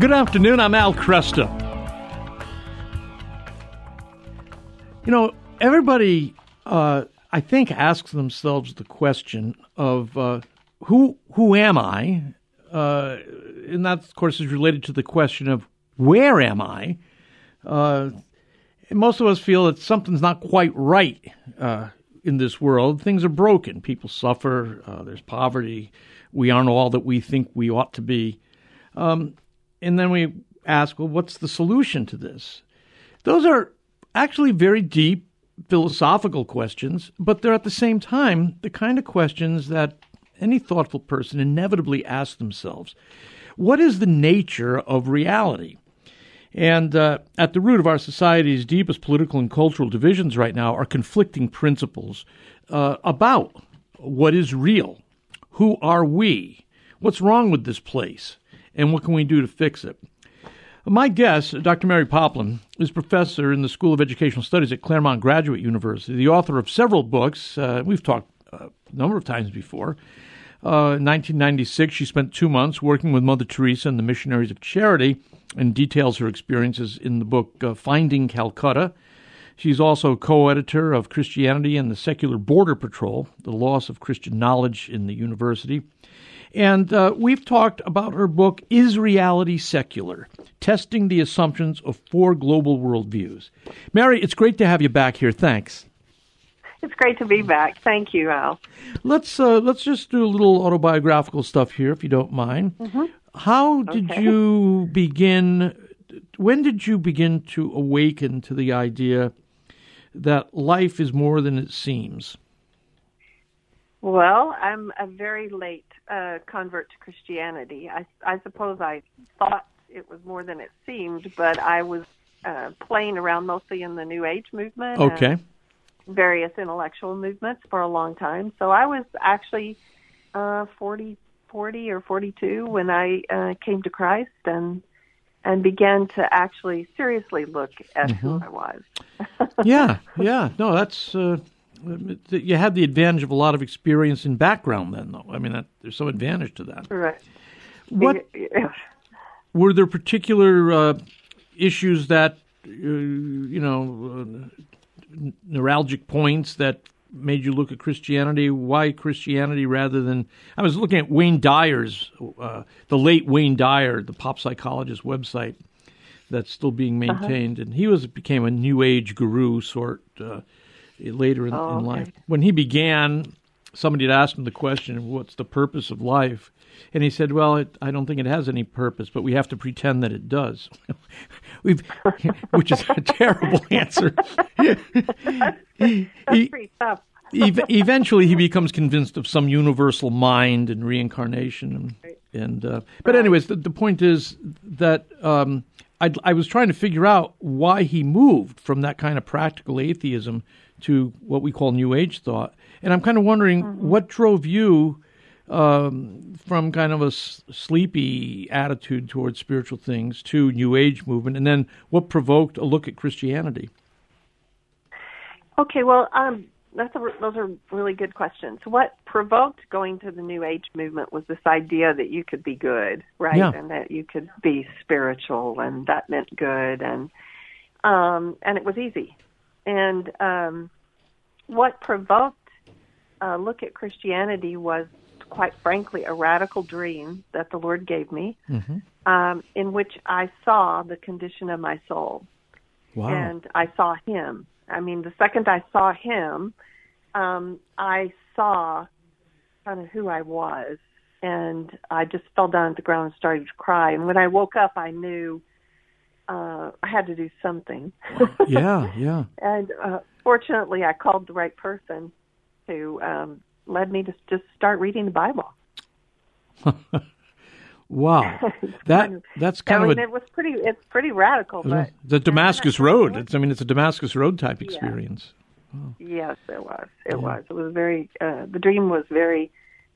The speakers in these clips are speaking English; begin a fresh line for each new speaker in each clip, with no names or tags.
Good afternoon. I'm Al Kresta. You know, everybody, uh, I think, asks themselves the question of uh, who who am I, uh, and that, of course, is related to the question of where am I. Uh, most of us feel that something's not quite right uh, in this world. Things are broken. People suffer. Uh, there's poverty. We aren't all that we think we ought to be. Um, and then we ask, well, what's the solution to this? Those are actually very deep philosophical questions, but they're at the same time the kind of questions that any thoughtful person inevitably asks themselves. What is the nature of reality? And uh, at the root of our society's deepest political and cultural divisions right now are conflicting principles uh, about what is real. Who are we? What's wrong with this place? And what can we do to fix it? My guest, Dr. Mary Poplin, is professor in the School of Educational Studies at Claremont Graduate University, the author of several books. Uh, we've talked a number of times before. Uh, in 1996, she spent two months working with Mother Teresa and the Missionaries of Charity and details her experiences in the book uh, Finding Calcutta. She's also co editor of Christianity and the Secular Border Patrol, The Loss of Christian Knowledge in the University. And uh, we've talked about her book, Is Reality Secular? Testing the Assumptions of Four Global Worldviews. Mary, it's great to have you back here. Thanks.
It's great to be back. Thank you, Al.
Let's uh, let's just do a little autobiographical stuff here, if you don't mind. Mm-hmm. How did okay. you begin? When did you begin to awaken to the idea that life is more than it seems?
Well, I'm a very late uh, convert to Christianity. I, I suppose I thought it was more than it seemed, but I was uh, playing around mostly in the New Age movement.
Okay.
Various intellectual movements for a long time. So I was actually uh, 40, 40 or 42 when I uh, came to Christ and and began to actually seriously look at mm-hmm. who I was.
yeah, yeah. No, that's uh, you had the advantage of a lot of experience and background then, though. I mean, that, there's some advantage to that.
Right.
What
yeah.
were there particular uh, issues that uh, you know uh, neuralgic points that made you look at Christianity? Why Christianity rather than? I was looking at Wayne Dyer's, uh, the late Wayne Dyer, the pop psychologist website that's still being uh-huh. maintained, uh-huh. and he was became a New Age guru sort uh, later in,
oh,
in life. When he began, somebody had asked him the question, "What's the purpose of life?" And he said, "Well, it, I don't think it has any purpose, but we have to pretend that it does." We've, which is a terrible answer.
That's he, pretty tough.
eventually, he becomes convinced of some universal mind and reincarnation. And, and uh, but anyways, the, the, point is that um, I was trying to figure out why he moved from that kind of practical atheism to what we call New Age thought. And I'm kind of wondering mm-hmm. what drove you um, from kind of a s- sleepy attitude towards spiritual things to New Age movement, and then what provoked a look at Christianity.
Okay, well, um, that's a, those are really good questions. What provoked going to the New Age movement was this idea that you could be good, right,
yeah.
and that you could be spiritual, and that meant good, and um, and it was easy. And um, what provoked a look at Christianity was, quite frankly, a radical dream that the Lord gave me, mm-hmm. um, in which I saw the condition of my soul,
wow.
and I saw Him. I mean, the second I saw Him, um, I saw kind of who I was, and I just fell down at the ground and started to cry. And when I woke up, I knew uh, I had to do something.
yeah, yeah.
And uh, fortunately, I called the right person who um, led me to just start reading the Bible.
wow, that that's kind
I
mean,
of a, it was pretty. It's pretty radical, but
the Damascus Road. It's, I mean, it's a Damascus Road type experience.
Yeah. Yes, it was. It yeah. was. It was very. Uh, the dream was very.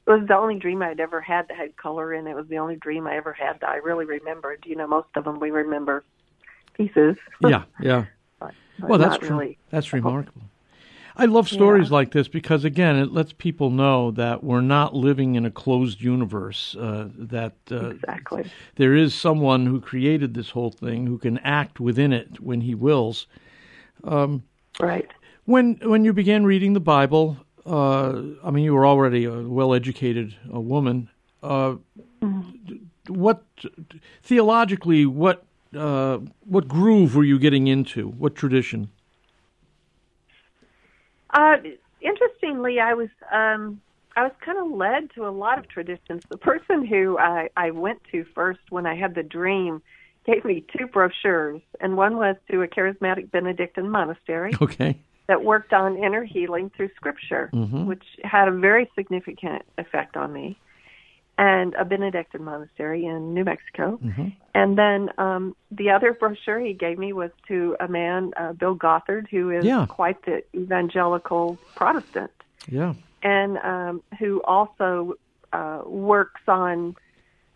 It was the only dream I'd ever had that had color in it. It was the only dream I ever had that I really remembered. You know, most of them we remember pieces.
yeah, yeah.
but, but
well, that's
really
that's remarkable. I love stories yeah. like this because, again, it lets people know that we're not living in a closed universe. Uh, that
uh, exactly
there is someone who created this whole thing who can act within it when he wills.
Um, right.
When when you began reading the Bible, I mean, you were already a well-educated woman. Uh, mm-hmm. What theologically, what uh, what groove were you getting into? What tradition?
Uh, interestingly, I was um, I was kind of led to a lot of traditions. The person who I, I went to first when I had the dream gave me two brochures, and one was to a charismatic Benedictine monastery.
Okay.
That worked on inner healing through Scripture, mm-hmm. which had a very significant effect on me and a Benedictine monastery in New Mexico. Mm-hmm. And then um, the other brochure he gave me was to a man, uh, Bill Gothard, who is yeah. quite the evangelical Protestant.
Yeah.
And um, who also uh, works on,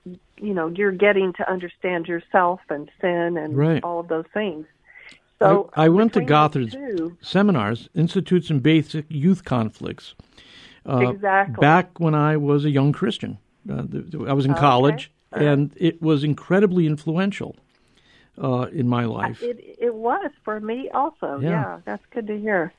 you know, you're getting to understand yourself and sin and
right.
all of those things.
So I, I went to Gothard's two, seminars, Institutes in Basic Youth Conflicts.
Uh, exactly.
Back when I was a young Christian. Uh, I was in college, okay. and it was incredibly influential uh, in my life.
It it was for me also. Yeah. yeah, that's good to hear.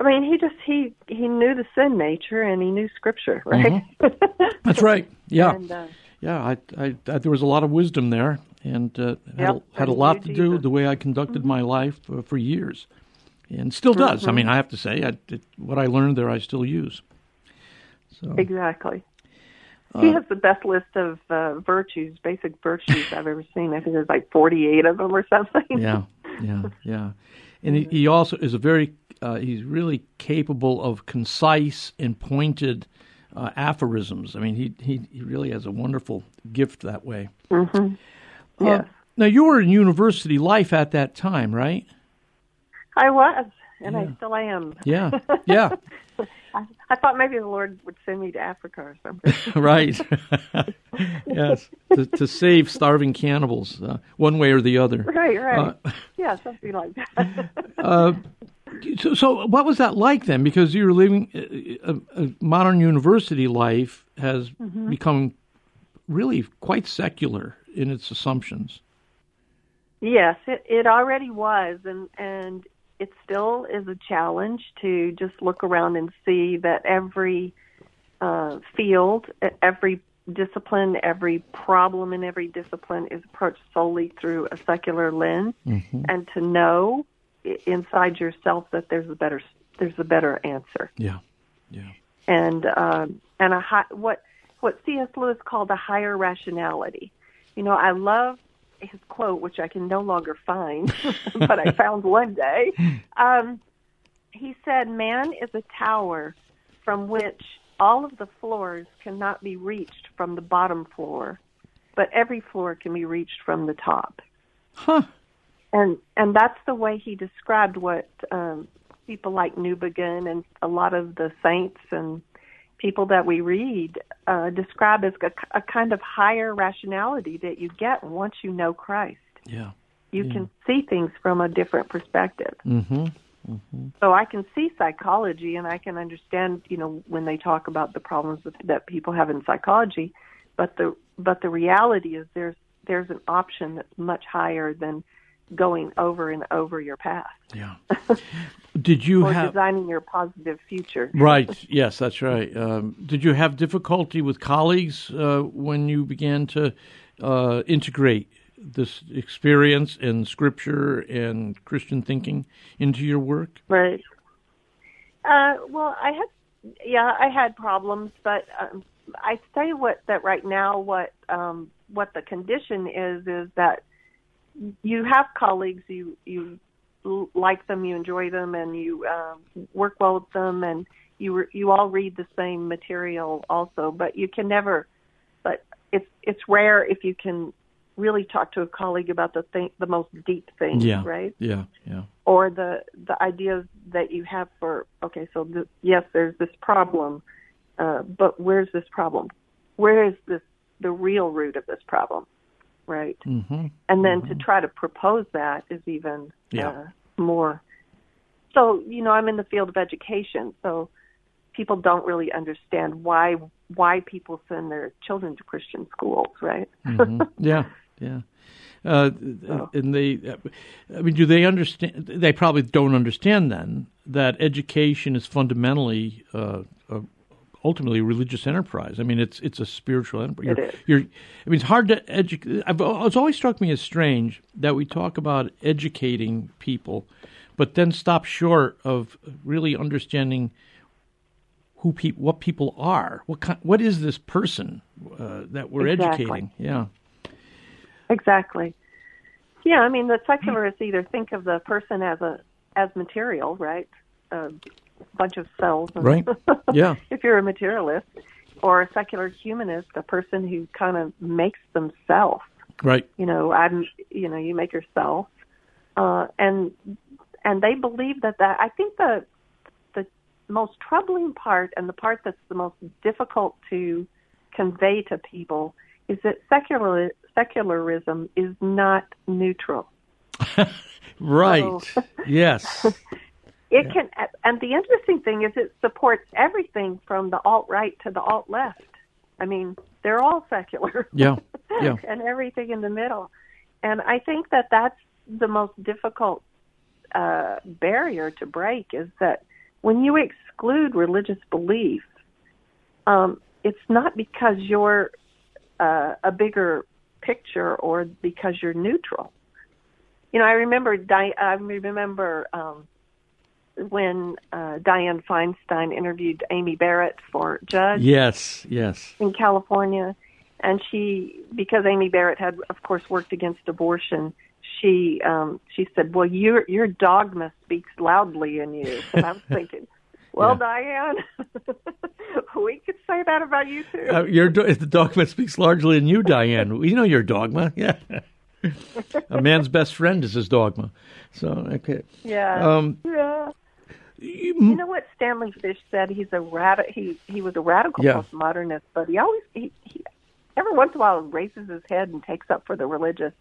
I mean, he just he he knew the sin nature and he knew Scripture, right?
Mm-hmm. That's right. Yeah, and, uh, yeah. I, I, I, there was a lot of wisdom there, and uh, had, a, had a lot to do with the way I conducted mm-hmm. my life uh, for years, and still does. Mm-hmm. I mean, I have to say, I, it, what I learned there, I still use.
So exactly. He uh, has the best list of uh, virtues, basic virtues I've ever seen. I think there's like 48 of them or something.
Yeah, yeah, yeah. And he, he also is a very, uh, he's really capable of concise and pointed uh, aphorisms. I mean, he, he, he really has a wonderful gift that way.
Mm-hmm. Uh,
now, you were in university life at that time, right?
I was, and yeah. I still am.
Yeah, yeah.
I, I thought maybe the Lord would send me to Africa or something.
right. yes, to, to, save starving cannibals, uh, one way or the other.
Right, right. Uh, yeah, something like that. uh,
so, so, what was that like then? Because you were living a, uh, a modern university life has mm-hmm. become really quite secular in its assumptions.
Yes, it, it already was, and and it still is a challenge to just look around and see that every uh, field, every discipline, every problem in every discipline is approached solely through a secular lens, mm-hmm. and to know inside yourself that there's a better there's a better answer.
Yeah, yeah.
And um, and a high, what what C.S. Lewis called a higher rationality. You know, I love his quote, which I can no longer find, but I found one day. Um, he said, "Man is a tower from which all of the floors cannot be reached from the bottom floor, but every floor can be reached from the top."
Huh.
And and that's the way he described what um, people like Newbigin and a lot of the saints and people that we read uh, describe as a, a, kind of higher rationality that you get once you know Christ.
Yeah.
You
yeah.
can see things from a different perspective.
Mm-hmm. Mm-hmm.
So I can see psychology, and I can understand, you know, when they talk about the problems that people have in psychology. But the but the reality is there's there's an option that's much higher than going over and over your past.
Yeah. Did you
or
have
designing your positive future?
right. Yes, that's right. Um, did you have difficulty with colleagues uh, when you began to uh, integrate this experience and scripture and Christian thinking into your work?
Right. Uh, well, I had, yeah, I had problems, but um, I say what that right now. What um, what the condition is is that you have colleagues you you like them, you enjoy them, and you uh, work well with them, and you re- you all read the same material also. But you can never. But it's it's rare if you can really talk to a colleague about the thing, the most deep things,
yeah.
right?
Yeah, yeah.
Or the the ideas that you have for okay, so the, yes, there's this problem, uh, but where's this problem? Where is this the real root of this problem? right?
Mm-hmm.
And then
mm-hmm.
to try to propose that is even
yeah.
uh, more so you know, I'm in the field of education, so people don't really understand why why people send their children to Christian schools, right?
mm-hmm. Yeah, yeah. Uh, oh. And they, I mean, do they understand? They probably don't understand then that education is fundamentally, uh, ultimately, a religious enterprise. I mean, it's it's a spiritual enterprise.
You're, it
is. I mean, it's hard to educate. It's always struck me as strange that we talk about educating people, but then stop short of really understanding who pe- what people are. What kind, what is this person uh, that we're
exactly.
educating? Yeah.
Exactly. Yeah, I mean the secularists either think of the person as a as material, right? A bunch of cells.
right. Yeah.
if you're a materialist, or a secular humanist, a person who kind of makes themselves.
Right.
You know, I'm. You know, you make yourself, uh, and and they believe that that. I think the the most troubling part and the part that's the most difficult to convey to people is that secular secularism is not neutral.
right. So, yes.
It yeah. can, and the interesting thing is it supports everything from the alt right to the alt left. I mean, they're all secular.
Yeah, yeah.
and everything in the middle. And I think that that's the most difficult uh, barrier to break is that when you exclude religious belief, um, it's not because you're uh, a bigger picture or because you're neutral. You know, I remember I remember um, when uh, Dianne Feinstein interviewed Amy Barrett for Judge.
Yes, yes.
In California, and she because Amy Barrett had, of course, worked against abortion. She um, she said, "Well, your your dogma speaks loudly in you." And I was thinking, well, yeah. Dianne, we could say that about you too. Uh,
your the dogma speaks largely in you, Dianne. We know your dogma. Yeah. a man's best friend is his dogma. So okay.
Yeah. Um, yeah. You, you, know what Stanley Fish said? He's a rad. He he was a radical
yeah.
postmodernist, but he always he, he every once in a while raises his head and takes up for the religious.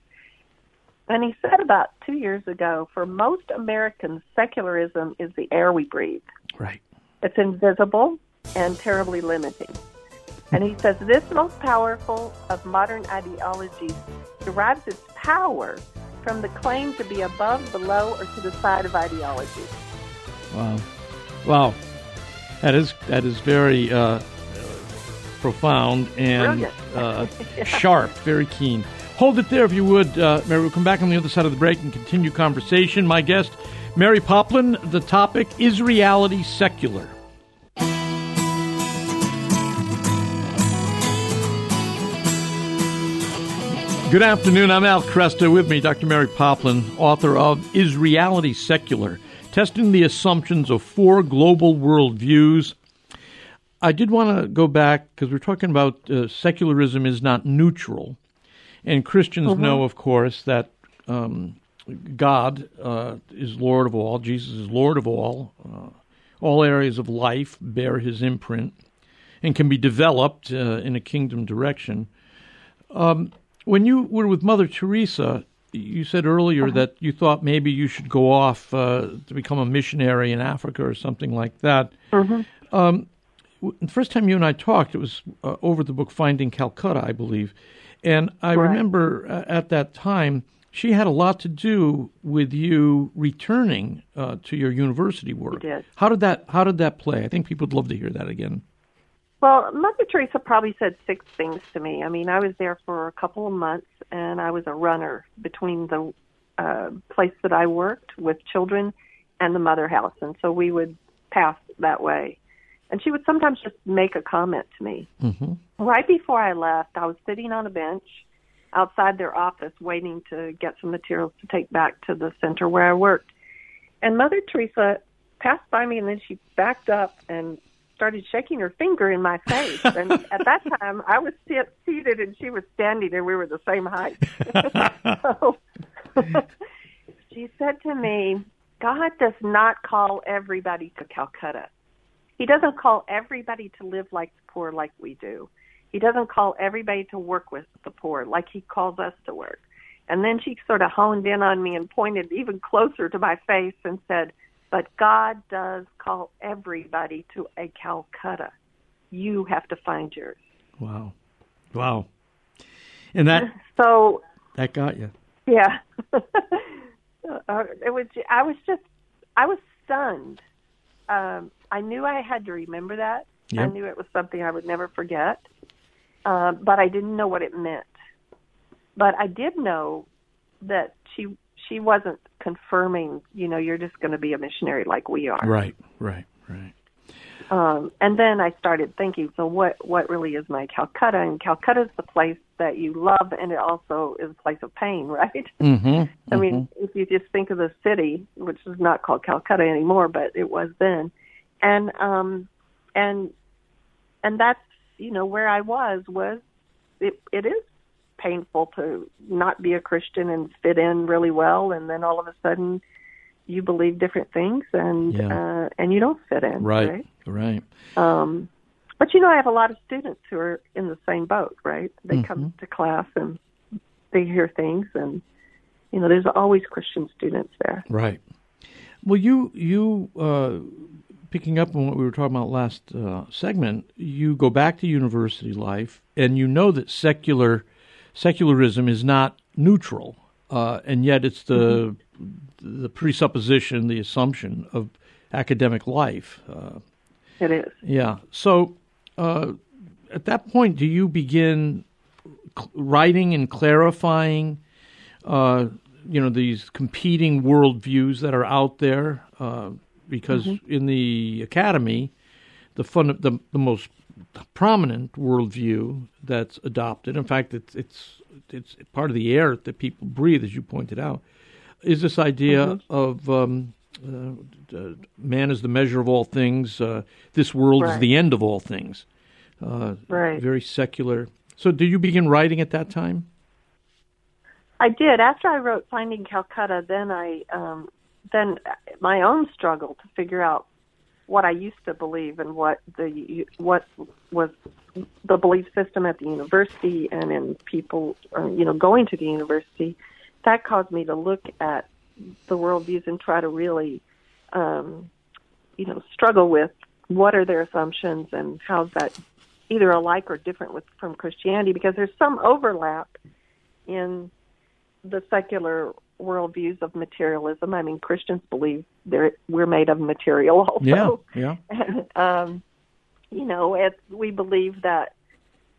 And he said about two years ago, for most Americans, secularism is the air we breathe.
Right.
It's invisible and terribly limiting. And he says this most powerful of modern ideologies derives its power from the claim to be above, below, or to the side of ideology.
Wow, wow, that is that is very uh, profound and uh, sharp, very keen. Hold it there if you would, uh, Mary. We'll come back on the other side of the break and continue conversation. My guest, Mary Poplin. The topic is reality secular. Good afternoon. I'm Al Kresta. With me, Dr. Mary Poplin, author of Is Reality Secular? Testing the Assumptions of Four Global Worldviews. I did want to go back because we're talking about uh, secularism is not neutral. And Christians mm-hmm. know, of course, that um, God uh, is Lord of all, Jesus is Lord of all. Uh, all areas of life bear his imprint and can be developed uh, in a kingdom direction. Um, when you were with Mother Teresa, you said earlier uh-huh. that you thought maybe you should go off uh, to become a missionary in Africa or something like that.
Mm-hmm. Um,
the first time you and I talked, it was uh, over the book Finding Calcutta, I believe. And I
right.
remember uh, at that time, she had a lot to do with you returning uh, to your university work.
Did.
How did that How did that play? I think people would love to hear that again.
Well, Mother Teresa probably said six things to me. I mean, I was there for a couple of months, and I was a runner between the uh, place that I worked with children and the mother house, and so we would pass that way. And she would sometimes just make a comment to me.
Mm-hmm.
Right before I left, I was sitting on a bench outside their office waiting to get some materials to take back to the center where I worked. And Mother Teresa passed by me and then she backed up and started shaking her finger in my face. and at that time, I was seated and she was standing, and we were the same height. so she said to me, God does not call everybody to Calcutta. He doesn't call everybody to live like the poor like we do. He doesn't call everybody to work with the poor like he calls us to work. And then she sort of honed in on me and pointed even closer to my face and said, But God does call everybody to a Calcutta. You have to find yours.
Wow. Wow. And that
so
that got you.
Yeah. uh, it was I was just I was stunned. Um I knew I had to remember that.
Yep.
I knew it was something I would never forget. Uh, but I didn't know what it meant. But I did know that she she wasn't confirming, you know, you're just going to be a missionary like we are.
Right, right, right.
Um, and then I started thinking, so what what really is my Calcutta? And Calcutta is the place that you love, and it also is a place of pain, right?
Mm-hmm,
I
mm-hmm.
mean, if you just think of the city, which is not called Calcutta anymore, but it was then, and um, and and that's you know where I was was it it is painful to not be a Christian and fit in really well, and then all of a sudden you believe different things and
Yeah.
uh, and you don't fit in,
Right,
right?
right.
Um, but you know, I have a lot of students who are in the same boat, right? They come
Mm-hmm.
to class and they hear things, and you know, there's always Christian students there.
Right. Well, you you uh, picking up on what we were talking about last uh, segment, you go back to university life, and you know that secular secularism is not neutral, uh, and yet it's the the presupposition, the assumption of academic life. Uh,
It is.
yeah. So, uh, at that point, do you begin writing and clarifying, uh, you know, these competing worldviews that are out there? Uh, because in the academy, the fun, the, the most prominent worldview that's adopted, in fact, it's it's it's part of the air that people breathe, as you pointed out, is this idea of um, uh, uh, man is the measure of all things. Uh, this world is the end of all things. Uh,
Right.
Very secular. So, did you begin writing at that time?
I did. After I wrote Finding Calcutta, then I um, then my own struggle to figure out what I used to believe and what the what was the belief system at the university and in people, uh, you know, going to the university. That caused me to look at the worldviews and try to really, um, you know, struggle with what are their assumptions and how's that either alike or different with from Christianity because there's some overlap in the secular worldviews of materialism. I mean, Christians believe they're, we're made of material also.
Yeah, yeah.
And, um, you know, it, we believe that,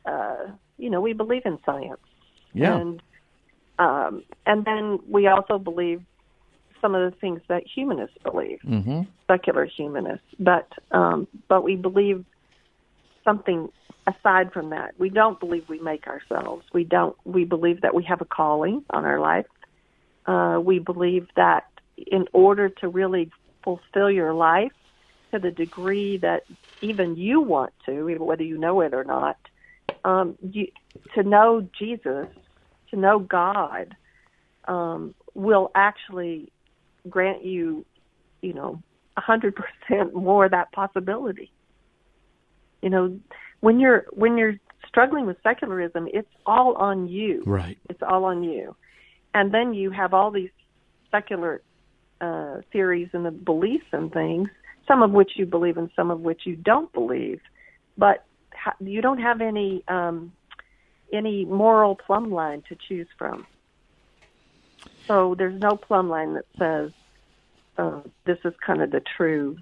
uh, you know, we believe in science.
Yeah.
And, um, and then we also believe some of the things that humanists believe,
hmm
secular humanists. But, um, but we believe something aside from that. We don't believe we make ourselves. We don't. We believe that we have a calling on our life. Uh, we believe that in order to really fulfill your life to the degree that even you want to, even whether you know it or not, um, you, to know Jesus, to know God, um, will actually grant you, you know, a hundred percent more that possibility. You know, when you're when you're struggling with secularism, it's all on you.
Right.
It's all on you. And then you have all these secular uh, theories and the beliefs and things, some of which you believe and some of which you don't believe. But ha- you don't have any um, any moral plumb line to choose from. So there's no plumb line that says uh, this is kind of the true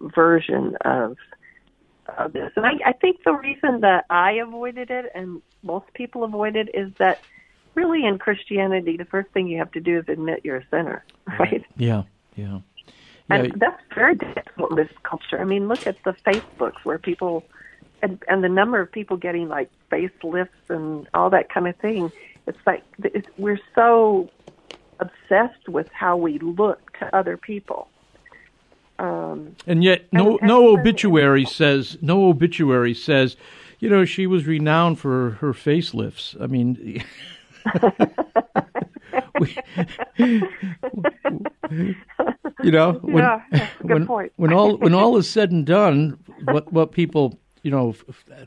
version of of this. And I, I think the reason that I avoided it and most people avoid it is that really in Christianity, the first thing you have to do is admit you're a sinner, right?
Yeah. Yeah.
And
Yeah.
that's very difficult in this culture. I mean, look at the Facebooks where people and and the number of people getting like facelifts and all that kind of thing. It's like it's, we're so obsessed with how we look to other people. Um,
And yet, no
And- and-
no obituary says no obituary says, you know, she was renowned for her facelifts. I mean, we, you know, when
Yeah, that's a good
when, when all when all is said and done, what what people you know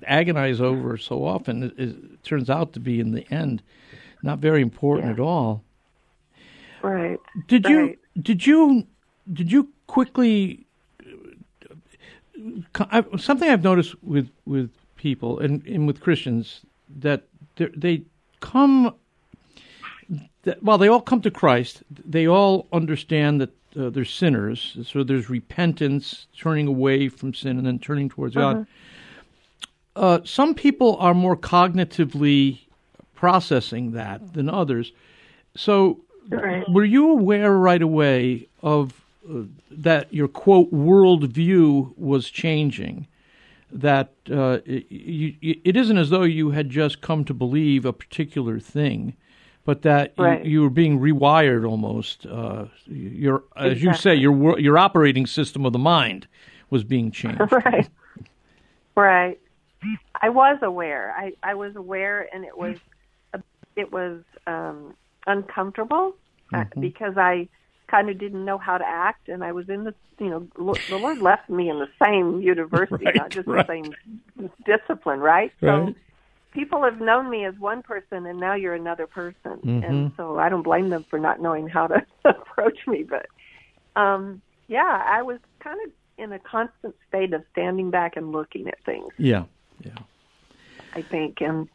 agonize over so often it, it turns out to be in the end not very important
Yeah.
at all.
right.
Did you did you did you quickly uh, I, something I've noticed with with people and, and with Christians that they come well they all come to Christ they all understand that uh, they're sinners so there's repentance turning away from sin and then turning towards God
Mm-hmm.
uh, some people are more cognitively processing that than others so
Right.
were you aware right away of uh, that your quote worldview was changing? That uh, it, you, it isn't as though you had just come to believe a particular thing, but that
Right.
you, you were being rewired almost. Uh, your, as you say, your your operating system of the mind was being changed.
right. Right. I was aware. I, I was aware, and it was it was um, uncomfortable uh, because I kind of didn't know how to act, and I was in the you know the Lord left me in the same university,
Right,
not just
right.
the same discipline, right?
Right.
So people have known me as one person, and now you're another person,
Mhm.
and so I don't blame them for not knowing how to approach me, but um, yeah, I was kind of in a constant state of standing back and looking at things.
Yeah, yeah,
I think, and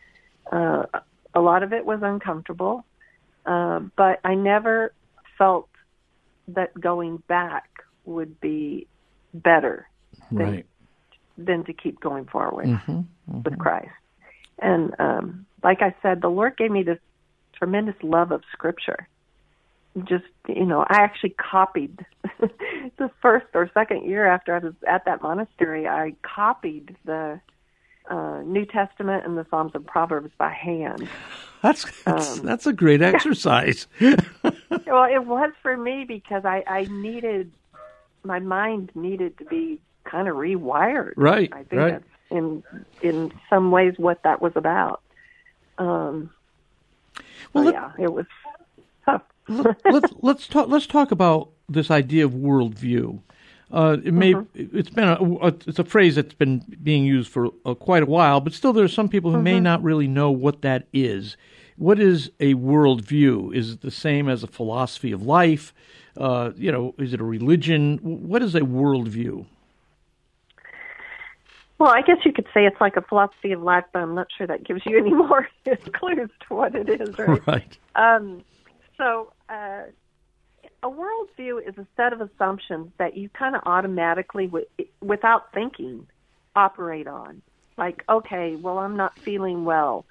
uh, a lot of it was uncomfortable, uh, but I never felt that going back would be better than,
right.
than to keep going forward
hmm
with Christ. And um, like I said, the Lord gave me this tremendous love of Scripture. Just you know, I actually copied the first or second year after I was at that monastery. I copied the uh, New Testament and the Psalms and Proverbs by hand.
That's that's,
Um,
that's a great exercise.
well, it was for me because I, I needed my mind needed to be kind of rewired.
Right,
I think
right.
that's in in some ways what that was about. Um,
Well, let-
yeah, it was tough.
let's let's talk let's talk about this idea of worldview. Uh, it may it's been a, it's a phrase that's been being used for uh, quite a while, but still there are some people who may not really know what that is. What is a worldview? Is it the same as a philosophy of life? Uh, you know, is it a religion? What is a worldview?
Well, I guess you could say it's like a philosophy of life, but I'm not sure that gives you any more clues to what it is, right?
Right.
Um, so, uh, a worldview is a set of assumptions that you kind of automatically, wi- without thinking, operate on. Like, okay, well, I'm not feeling well.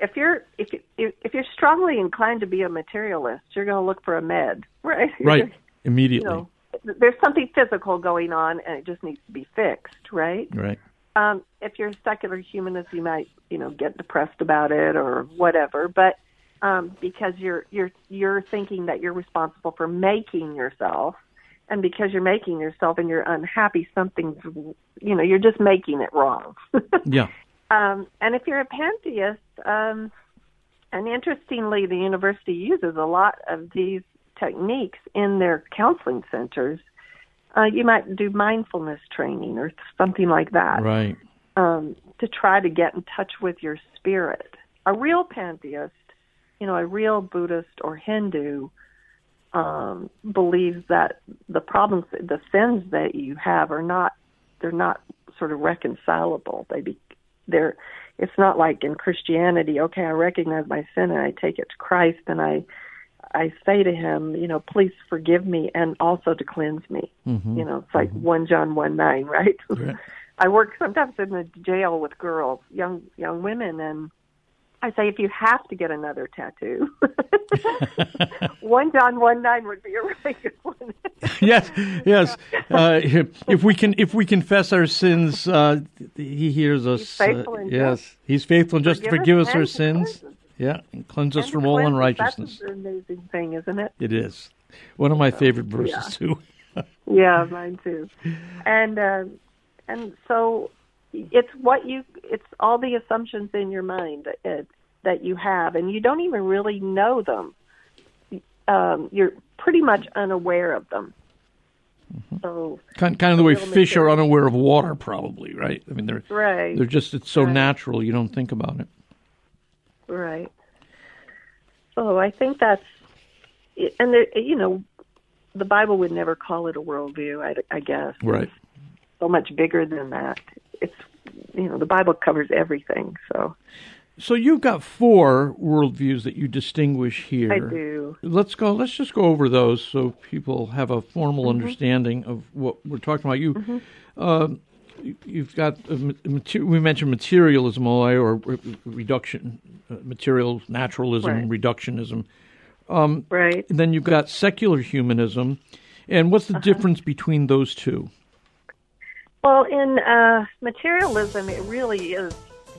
If you're if you, if you're strongly inclined to be a materialist, you're going to look for a med, right?
Right.
you
Immediately.
know, there's something physical going on, and it just needs to be fixed, right?
Right.
um, if you're a secular humanist, you might, you know, get depressed about it or whatever. But um, because you're you're you're thinking that you're responsible for making yourself, and because you're making yourself and you're unhappy, something's, you know, you're just making it wrong.
Yeah.
Um, and if you're a pantheist, um, and interestingly, the university uses a lot of these techniques in their counseling centers. Uh, you might do mindfulness training or something like that
Right.
um, to try to get in touch with your spirit. A real pantheist, you know, a real Buddhist or Hindu, um, believes that the problems, the sins that you have, are not they're not sort of reconcilable. They be they're. It's not like in Christianity. Okay, I recognize my sin and I take it to Christ and I. I say to him, you know, please forgive me and also to cleanse me.
Mhm.
You know, it's like one John one nine, right?
Right.
I work sometimes in the jail with girls, young young women, and I say if you have to get another tattoo, one John one nine would be a really good one.
yes, yes. Uh, if we can, if we confess our sins, uh, he hears us.
He's faithful
uh, yes,
just.
he's faithful and just to forgive us
and
our sins.
cleanse.
Yeah, and cleanse us
And
from
to
all unrighteousness.
That's an amazing thing, isn't it?
It is one of my favorite verses too.
Yeah, mine too. And uh, and so it's what you it's all the assumptions in your mind that it, that you have, and you don't even really know them. Um, you're pretty much unaware of them. So
Kind, kind of the way fish are unaware of water, probably, right? I mean, they're
right,
they're just it's so
Right.
natural you don't think about it.
right. So I think that's and there, you know the Bible would never call it a worldview. I, I guess
Right.
so much bigger than that. It's you know the Bible covers everything. So
So you've got four worldviews that you distinguish here.
I do.
Let's go. Let's just go over those so people have a formal
Mm-hmm.
understanding of what we're talking about. You, uh, you- you've got mater- we mentioned materialism, or reduction, uh, material naturalism,
Right.
reductionism.
Right.
And then you've got secular humanism. And what's the
Uh-huh.
difference between those two?
Well, in uh, materialism, it really is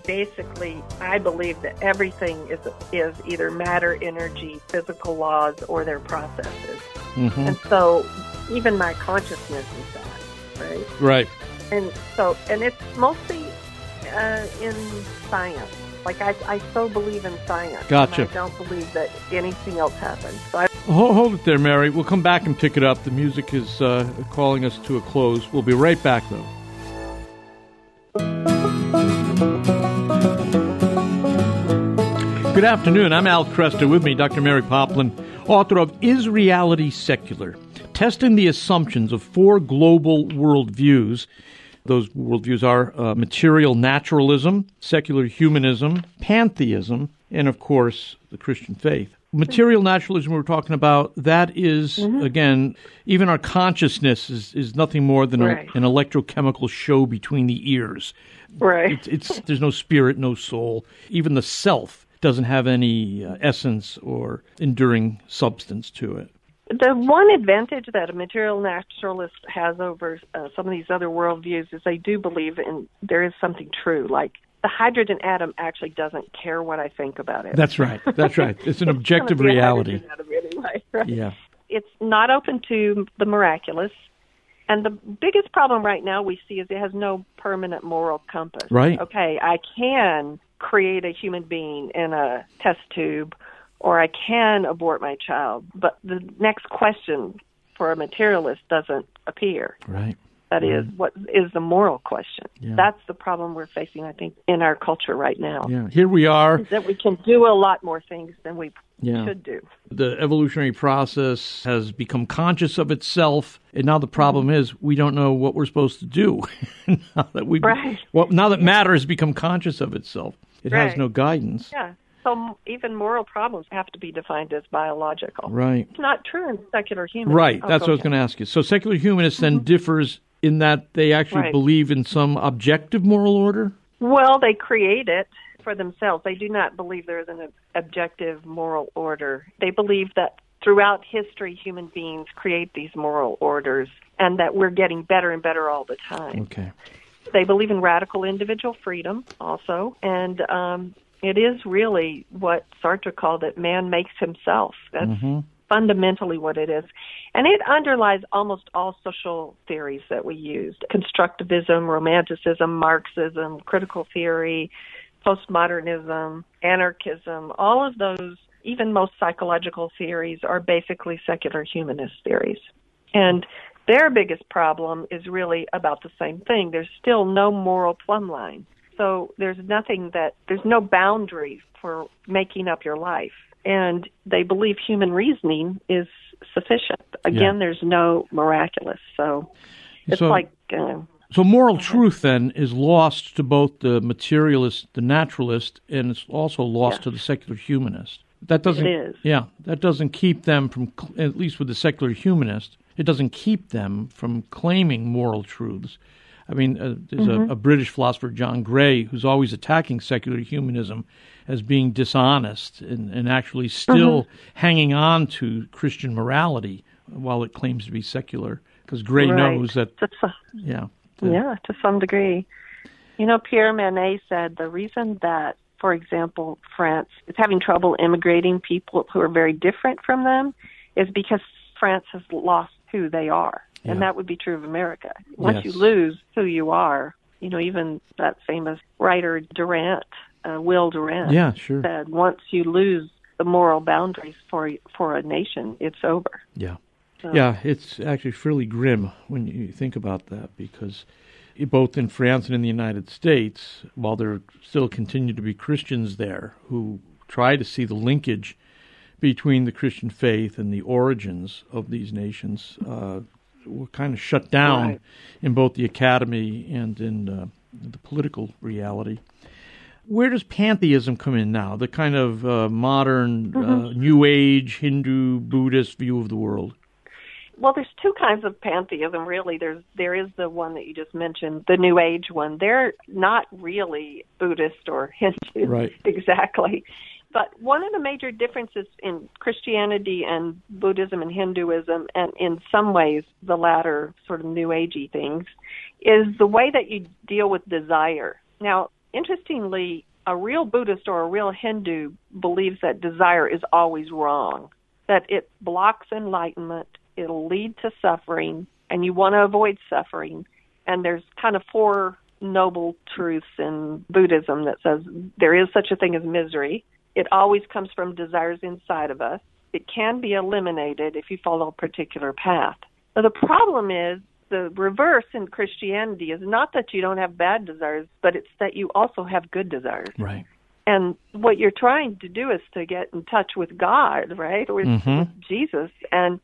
basically. I believe that everything is is either matter, energy, physical laws, or their processes.
Mm-hmm.
And so, even my consciousness is that, right?
Right.
And so, and it's mostly uh, in science. Like I, I so believe in science.
Gotcha.
I don't believe that anything else happens. So I,
Hold, hold it there, Mary. We'll come back and pick it up. The music is uh, calling us to a close. We'll be right back, though. Good afternoon. I'm Al Kresta. With me, Dr. Mary Poplin, author of Is Reality Secular? Testing the Assumptions of Four Global Worldviews. Those worldviews are uh, material naturalism, secular humanism, pantheism, and of course, the Christian faith. Material naturalism we're talking about, that is, again, even our consciousness is, is nothing more than
Right.
a, an electrochemical show between the ears.
right.
It's, it's there's no spirit, no soul. Even the self doesn't have any uh, essence or enduring substance to it.
The one advantage that a material naturalist has over uh, some of these other worldviews is they do believe in there is something true. Like the hydrogen atom actually doesn't care what I think about it.
That's right. That's right. It's an
It's
objective
gonna be a
reality.
anyway, right?
Yeah.
It's not open to the miraculous. And the biggest problem right now we see is it has no permanent moral compass.
Right.
Okay, I can create a human being in a test tube or I can abort my child, but the next question for a materialist doesn't appear.
Right.
That is, what is the moral question?
Yeah.
That's the problem we're facing, I think, in our culture right now.
Yeah. Here we are.
That we can do a lot more things than we
Yeah.
should do.
The evolutionary process has become conscious of itself, and now the problem is we don't know what we're supposed to do. now that we,
Right.
well, now that matter has become conscious of itself, it has no guidance.
Yeah. So even moral problems have to be defined as biological.
Right.
It's not true in secular humanism.
Right. That's what I was going to ask you. So secular humanists then differs in that they actually
Right.
believe in some objective moral order.
Well, they create it for themselves. They do not believe there is an objective moral order. They believe that throughout history, human beings create these moral orders and that we're getting better and better all the time.
Okay.
They believe in radical individual freedom also. And um, it is really what Sartre called it man makes himself. That's mm-hmm. fundamentally what it is. And it underlies almost all social theories that we used constructivism, romanticism, Marxism, critical theory, postmodernism, anarchism, all of those, even most psychological theories, are basically secular humanist theories. And their biggest problem is really about the same thing. There's still no moral plumb line. So there's nothing that, there's no boundary for making up your life. And they believe human reasoning is sufficient. Again,
Yeah.
there's no miraculous. So it's
So-
like, uh,
So moral truth then is lost to both the materialist, the naturalist, and it's also lost
Yes.
to the secular humanist. That doesn't.
It is.
Yeah, that doesn't keep them from, at least with the secular humanist, it doesn't keep them from claiming moral truths. I mean, uh, there's
Mm-hmm.
a, a British philosopher, John Gray, who's always attacking secular humanism as being dishonest and, and actually still
Mm-hmm.
hanging on to Christian morality while it claims to be secular. Because Gray
right.
knows that,
some-
yeah.
Yeah, to some degree. You know, Pierre Manent said the reason that, for example, France is having trouble immigrating people who are very different from them is because France has lost who they are.
Yeah.
And that would be true of America. Once
Yes.
you lose who you are, you know, even that famous writer Durant, uh, Will Durant,
Yeah, sure.
said once you lose the moral boundaries for for a nation, it's over.
Yeah.
So-
Yeah, it's actually fairly grim when you think about that because both in France and in the United States, while there still continue to be Christians there who try to see the linkage between the Christian faith and the origins of these nations uh, were kind of shut down
Right.
in both the academy and in uh, the political reality. Where does pantheism come in now? The kind of uh, modern, uh, New Age, Hindu, Buddhist view of the world.
Well, there's two kinds of pantheism, really. There's there is the one that you just mentioned, the New Age one. They're not really Buddhist or Hindu,
Right.
exactly. But one of the major differences in Christianity and Buddhism and Hinduism, and in some ways the latter sort of New Agey things, is the way that you deal with desire. Now, interestingly, a real Buddhist or a real Hindu believes that desire is always wrong, that it blocks enlightenment, it'll lead to suffering, and you want to avoid suffering. And there's kind of four noble truths in Buddhism that says there is such a thing as misery. It always comes from desires inside of us. It can be eliminated if you follow a particular path. Now, the problem is the reverse in Christianity is not that you don't have bad desires, but it's that you also have good desires.
Right.
And what you're trying to do is to get in touch with God, right? With,
Mhm.
with Jesus and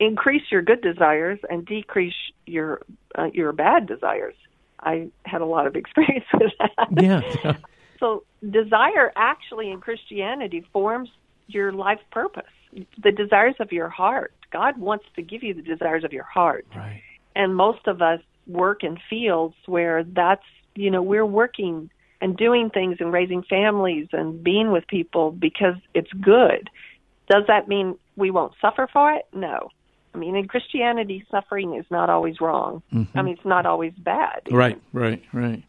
increase your good desires and decrease your uh, your bad desires. I had a lot of experience with that.
Yeah.
So desire actually in Christianity forms your life purpose. The desires of your heart. God wants to give you the desires of your heart
right.
and most of us work in fields where that's you know we're working and doing things and raising families and being with people because it's good does that mean we won't suffer for it no i mean in christianity suffering is not always wrong i mean it's not always bad
Mm-hmm. Right. Right. Right.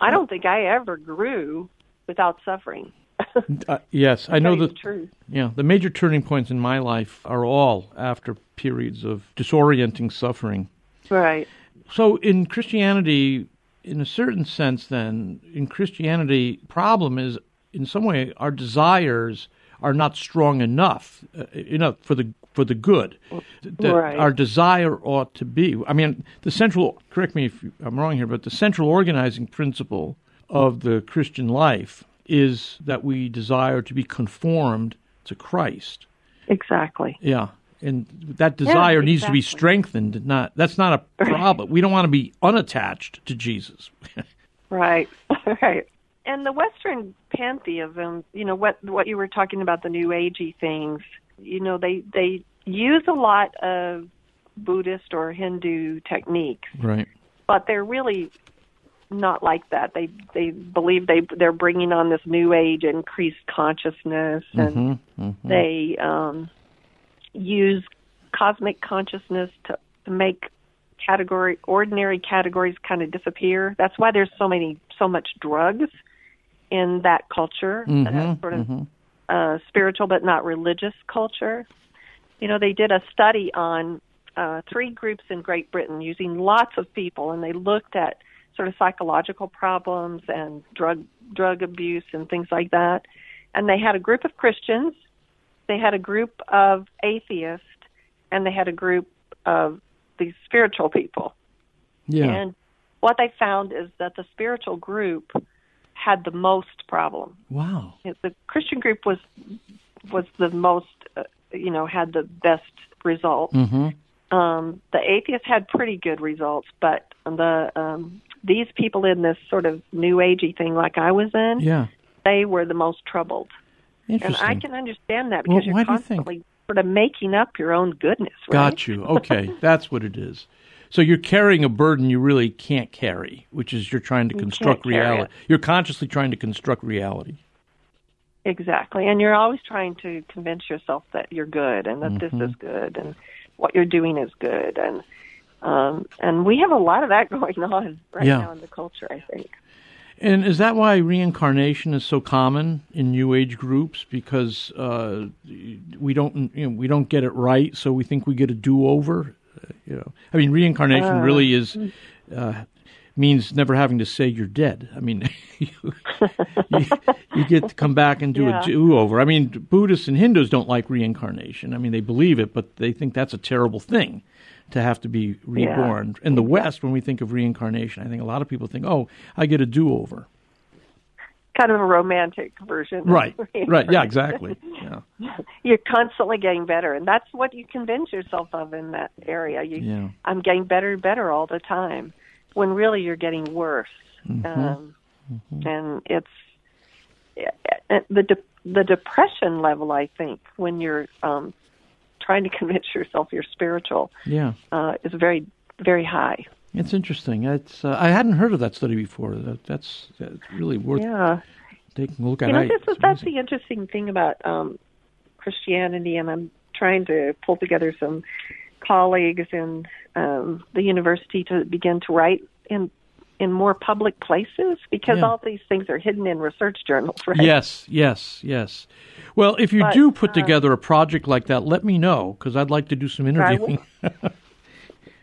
I don't think i ever grew without suffering.
Uh, yes, I know
you the truth.
Yeah, the major turning points in my life are all after periods of disorienting suffering.
right.
So in Christianity, in a certain sense, then in Christianity, problem is in some way our desires are not strong enough, uh, enough for the for the good. That
Right.
Our desire ought to be. I mean, the central. Correct me if I'm wrong here, but the central organizing principle of the Christian life is that we desire to be conformed to Christ.
exactly
Yeah. And that desire needs to be strengthened. Not that's not a problem. We don't want to be unattached to Jesus.
Right, right. And the Western pantheism, you know, what what you were talking about the New Agey things, you know, they they use a lot of Buddhist or Hindu techniques,
right.
but they're really not like that. They they believe they they're bringing on this New Age increased consciousness, and
Mm-hmm.
they um, use cosmic consciousness to, to make category ordinary categories kind of disappear. That's why there's so many so much drugs in that culture,
Mm-hmm.
that sort of uh, spiritual but not religious culture. You know, they did a study on uh, three groups in Great Britain using lots of people, and they looked at sort of psychological problems and drug drug abuse and things like that. And they had a group of Christians, they had a group of atheists, and they had a group of these spiritual people.
Yeah.
And what they found is that the spiritual group had the most problem.
wow.
The Christian group was was the most, uh, you know, had the best results.
Mm-hmm.
Um, the atheists had pretty good results, but the um, these people in this sort of new agey thing, like I was in,
Yeah.
they were the most troubled. And. I can understand that because
why
you're
do you think?
constantly sort of making up your own goodness, right?
Got you. Okay, that's what it is. So you're carrying a burden you really can't carry, which is you're trying to
You
construct reality. You're consciously trying to construct reality.
Exactly. And you're always trying to convince yourself that you're good and that
Mm-hmm.
this is good and what you're doing is good and um and we have a lot of that going on right
Yeah.
now in the culture, I think.
And is that why reincarnation is so common in New Age groups? Because uh, we don't, you know, we don't get it right, so we think we get a do-over. Uh, you know, I mean, reincarnation really is uh, means never having to say you're dead. I mean, you, you, you get to come back and do
Yeah.
a do-over. I mean, Buddhists and Hindus don't like reincarnation. I mean, they believe it, but they think that's a terrible thing to have to be reborn. In the West, when we think of reincarnation, I think a lot of people think, "Oh, I get a do-over."
Kind of a romantic version.
Right. Right. Yeah. Exactly. Yeah.
You're constantly getting better, and that's what you convince yourself of in that area. You,
Yeah.
I'm getting better and better all the time, when really you're getting worse.
Mm-hmm.
Um, And it's uh, the de- the depression level. I think when you're um, trying to convince yourself you're spiritual
Yeah.
uh, is very very high.
It's interesting. It's uh, I hadn't heard of that study before. That, that's that's really worth
Yeah.
taking a look at.
You know,
I-
is that's the interesting thing about um, Christianity, and I'm trying to pull together some colleagues in um, the university to begin to write in in more public places because
Yeah.
all these things are hidden in research journals, right?
Yes, yes, yes. Well, if you
But,
do put
uh,
together a project like that, let me know because I'd like to do some interviewing.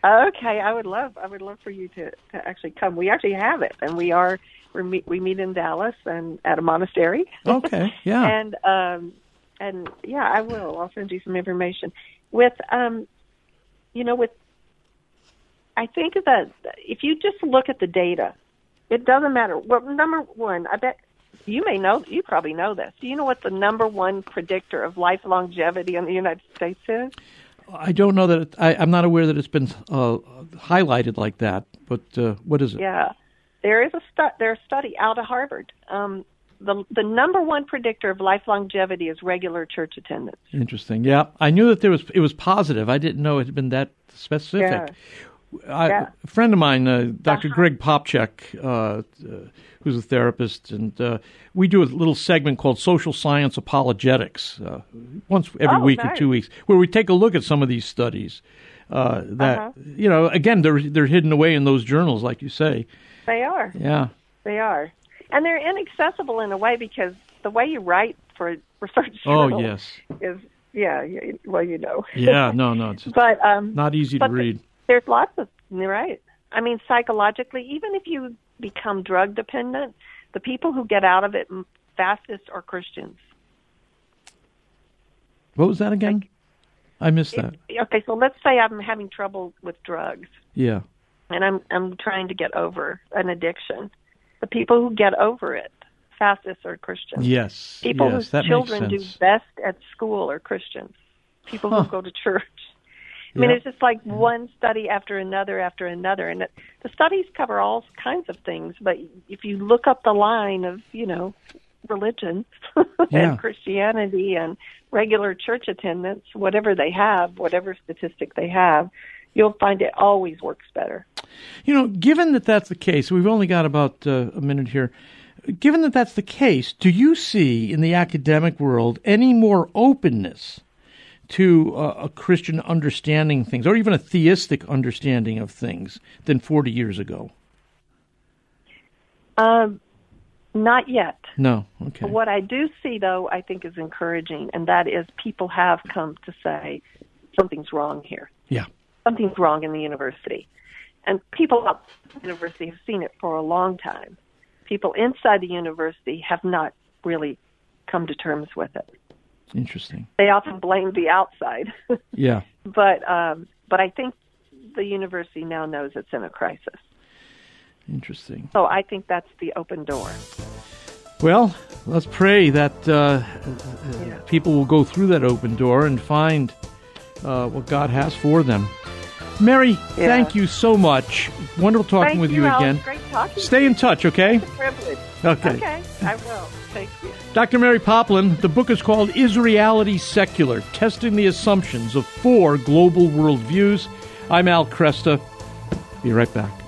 Okay, I would love I would love for you to, to actually come. We actually have it, and we are we meet we meet in Dallas and at a monastery.
okay, yeah,
and um and yeah i will. I'll send you some information. With um you know with i think that if you just look at the data it doesn't matter. Well number one i bet you may know you probably know this. Do you know what the number one predictor of life longevity in the united states is
I don't know that it, I, I'm not aware that it's been uh, highlighted like that. But uh, what is it?
yeah there is a stu- there's a study out of harvard um the the number one predictor of life longevity is regular church attendance
Interesting. Yeah, I knew that there was it was positive. I didn't know it had been that specific.
Yeah.
I,
Yeah.
A friend of mine, uh, Dr.
Uh-huh.
Greg Popcak, uh, uh, who's a therapist, and uh, we do a little segment called Social Science Apologetics uh, once every
Oh,
week or two weeks, where we take a look at some of these studies. Uh, that
Uh-huh.
you know, again, they're they're hidden away in those journals, like you say.
they are
Yeah,
They are, and they're inaccessible in a way because the way you write for a research
Oh, yes.
is yeah. Well, you know.
yeah. No, no, it's
but um,
not easy to read.
there's lots of right. I mean, psychologically, even if you become drug dependent, the people who get out of it fastest are Christians.
What was that again? I missed that.
It- okay, so let's say I'm having trouble with drugs.
Yeah.
and I'm I'm trying to get over an addiction. The people who get over it fastest are Christians.
Yes.
People
yes,
whose children do best at school are Christians. People
Huh.
who go to church. I mean,
Yeah.
it's just like one study after another after another, and it, the studies cover all kinds of things. But if you look up the line of, you know, religion
Yeah.
and Christianity and regular church attendance, whatever they have, whatever statistic they have, you'll find it always works better.
You know, given that that's the case, we've only got about uh, a minute here. Given that that's the case, do you see in the academic world any more openness to uh, a Christian understanding things, or even a theistic understanding of things, than 40 years ago?
Um, not yet.
No. Okay.
What I do see, though, I think is encouraging, and that is people have come to say something's wrong here.
Yeah.
Something's wrong in the university. And people at the university have seen it for a long time. People inside the university have not really come to terms with it.
Interesting.
They often blame the outside,
Yeah.
but um, but I think the university now knows it's in a crisis.
Interesting.
So I think that's the open door.
Well, let's pray that uh,
Yeah.
people will go through that open door and find uh, what God has for them. Mary,
Yeah.
thank you so much. Wonderful talking
Thank
with you,
Al.
again.
Great talking.
Stay in touch, okay?
It's a privilege.
Okay.
Okay, I will. Thank you.
Dr. Mary Poplin, the book is called Is Reality Secular? Testing the Assumptions of Four Global Worldviews. I'm Al Kresta. Be right back.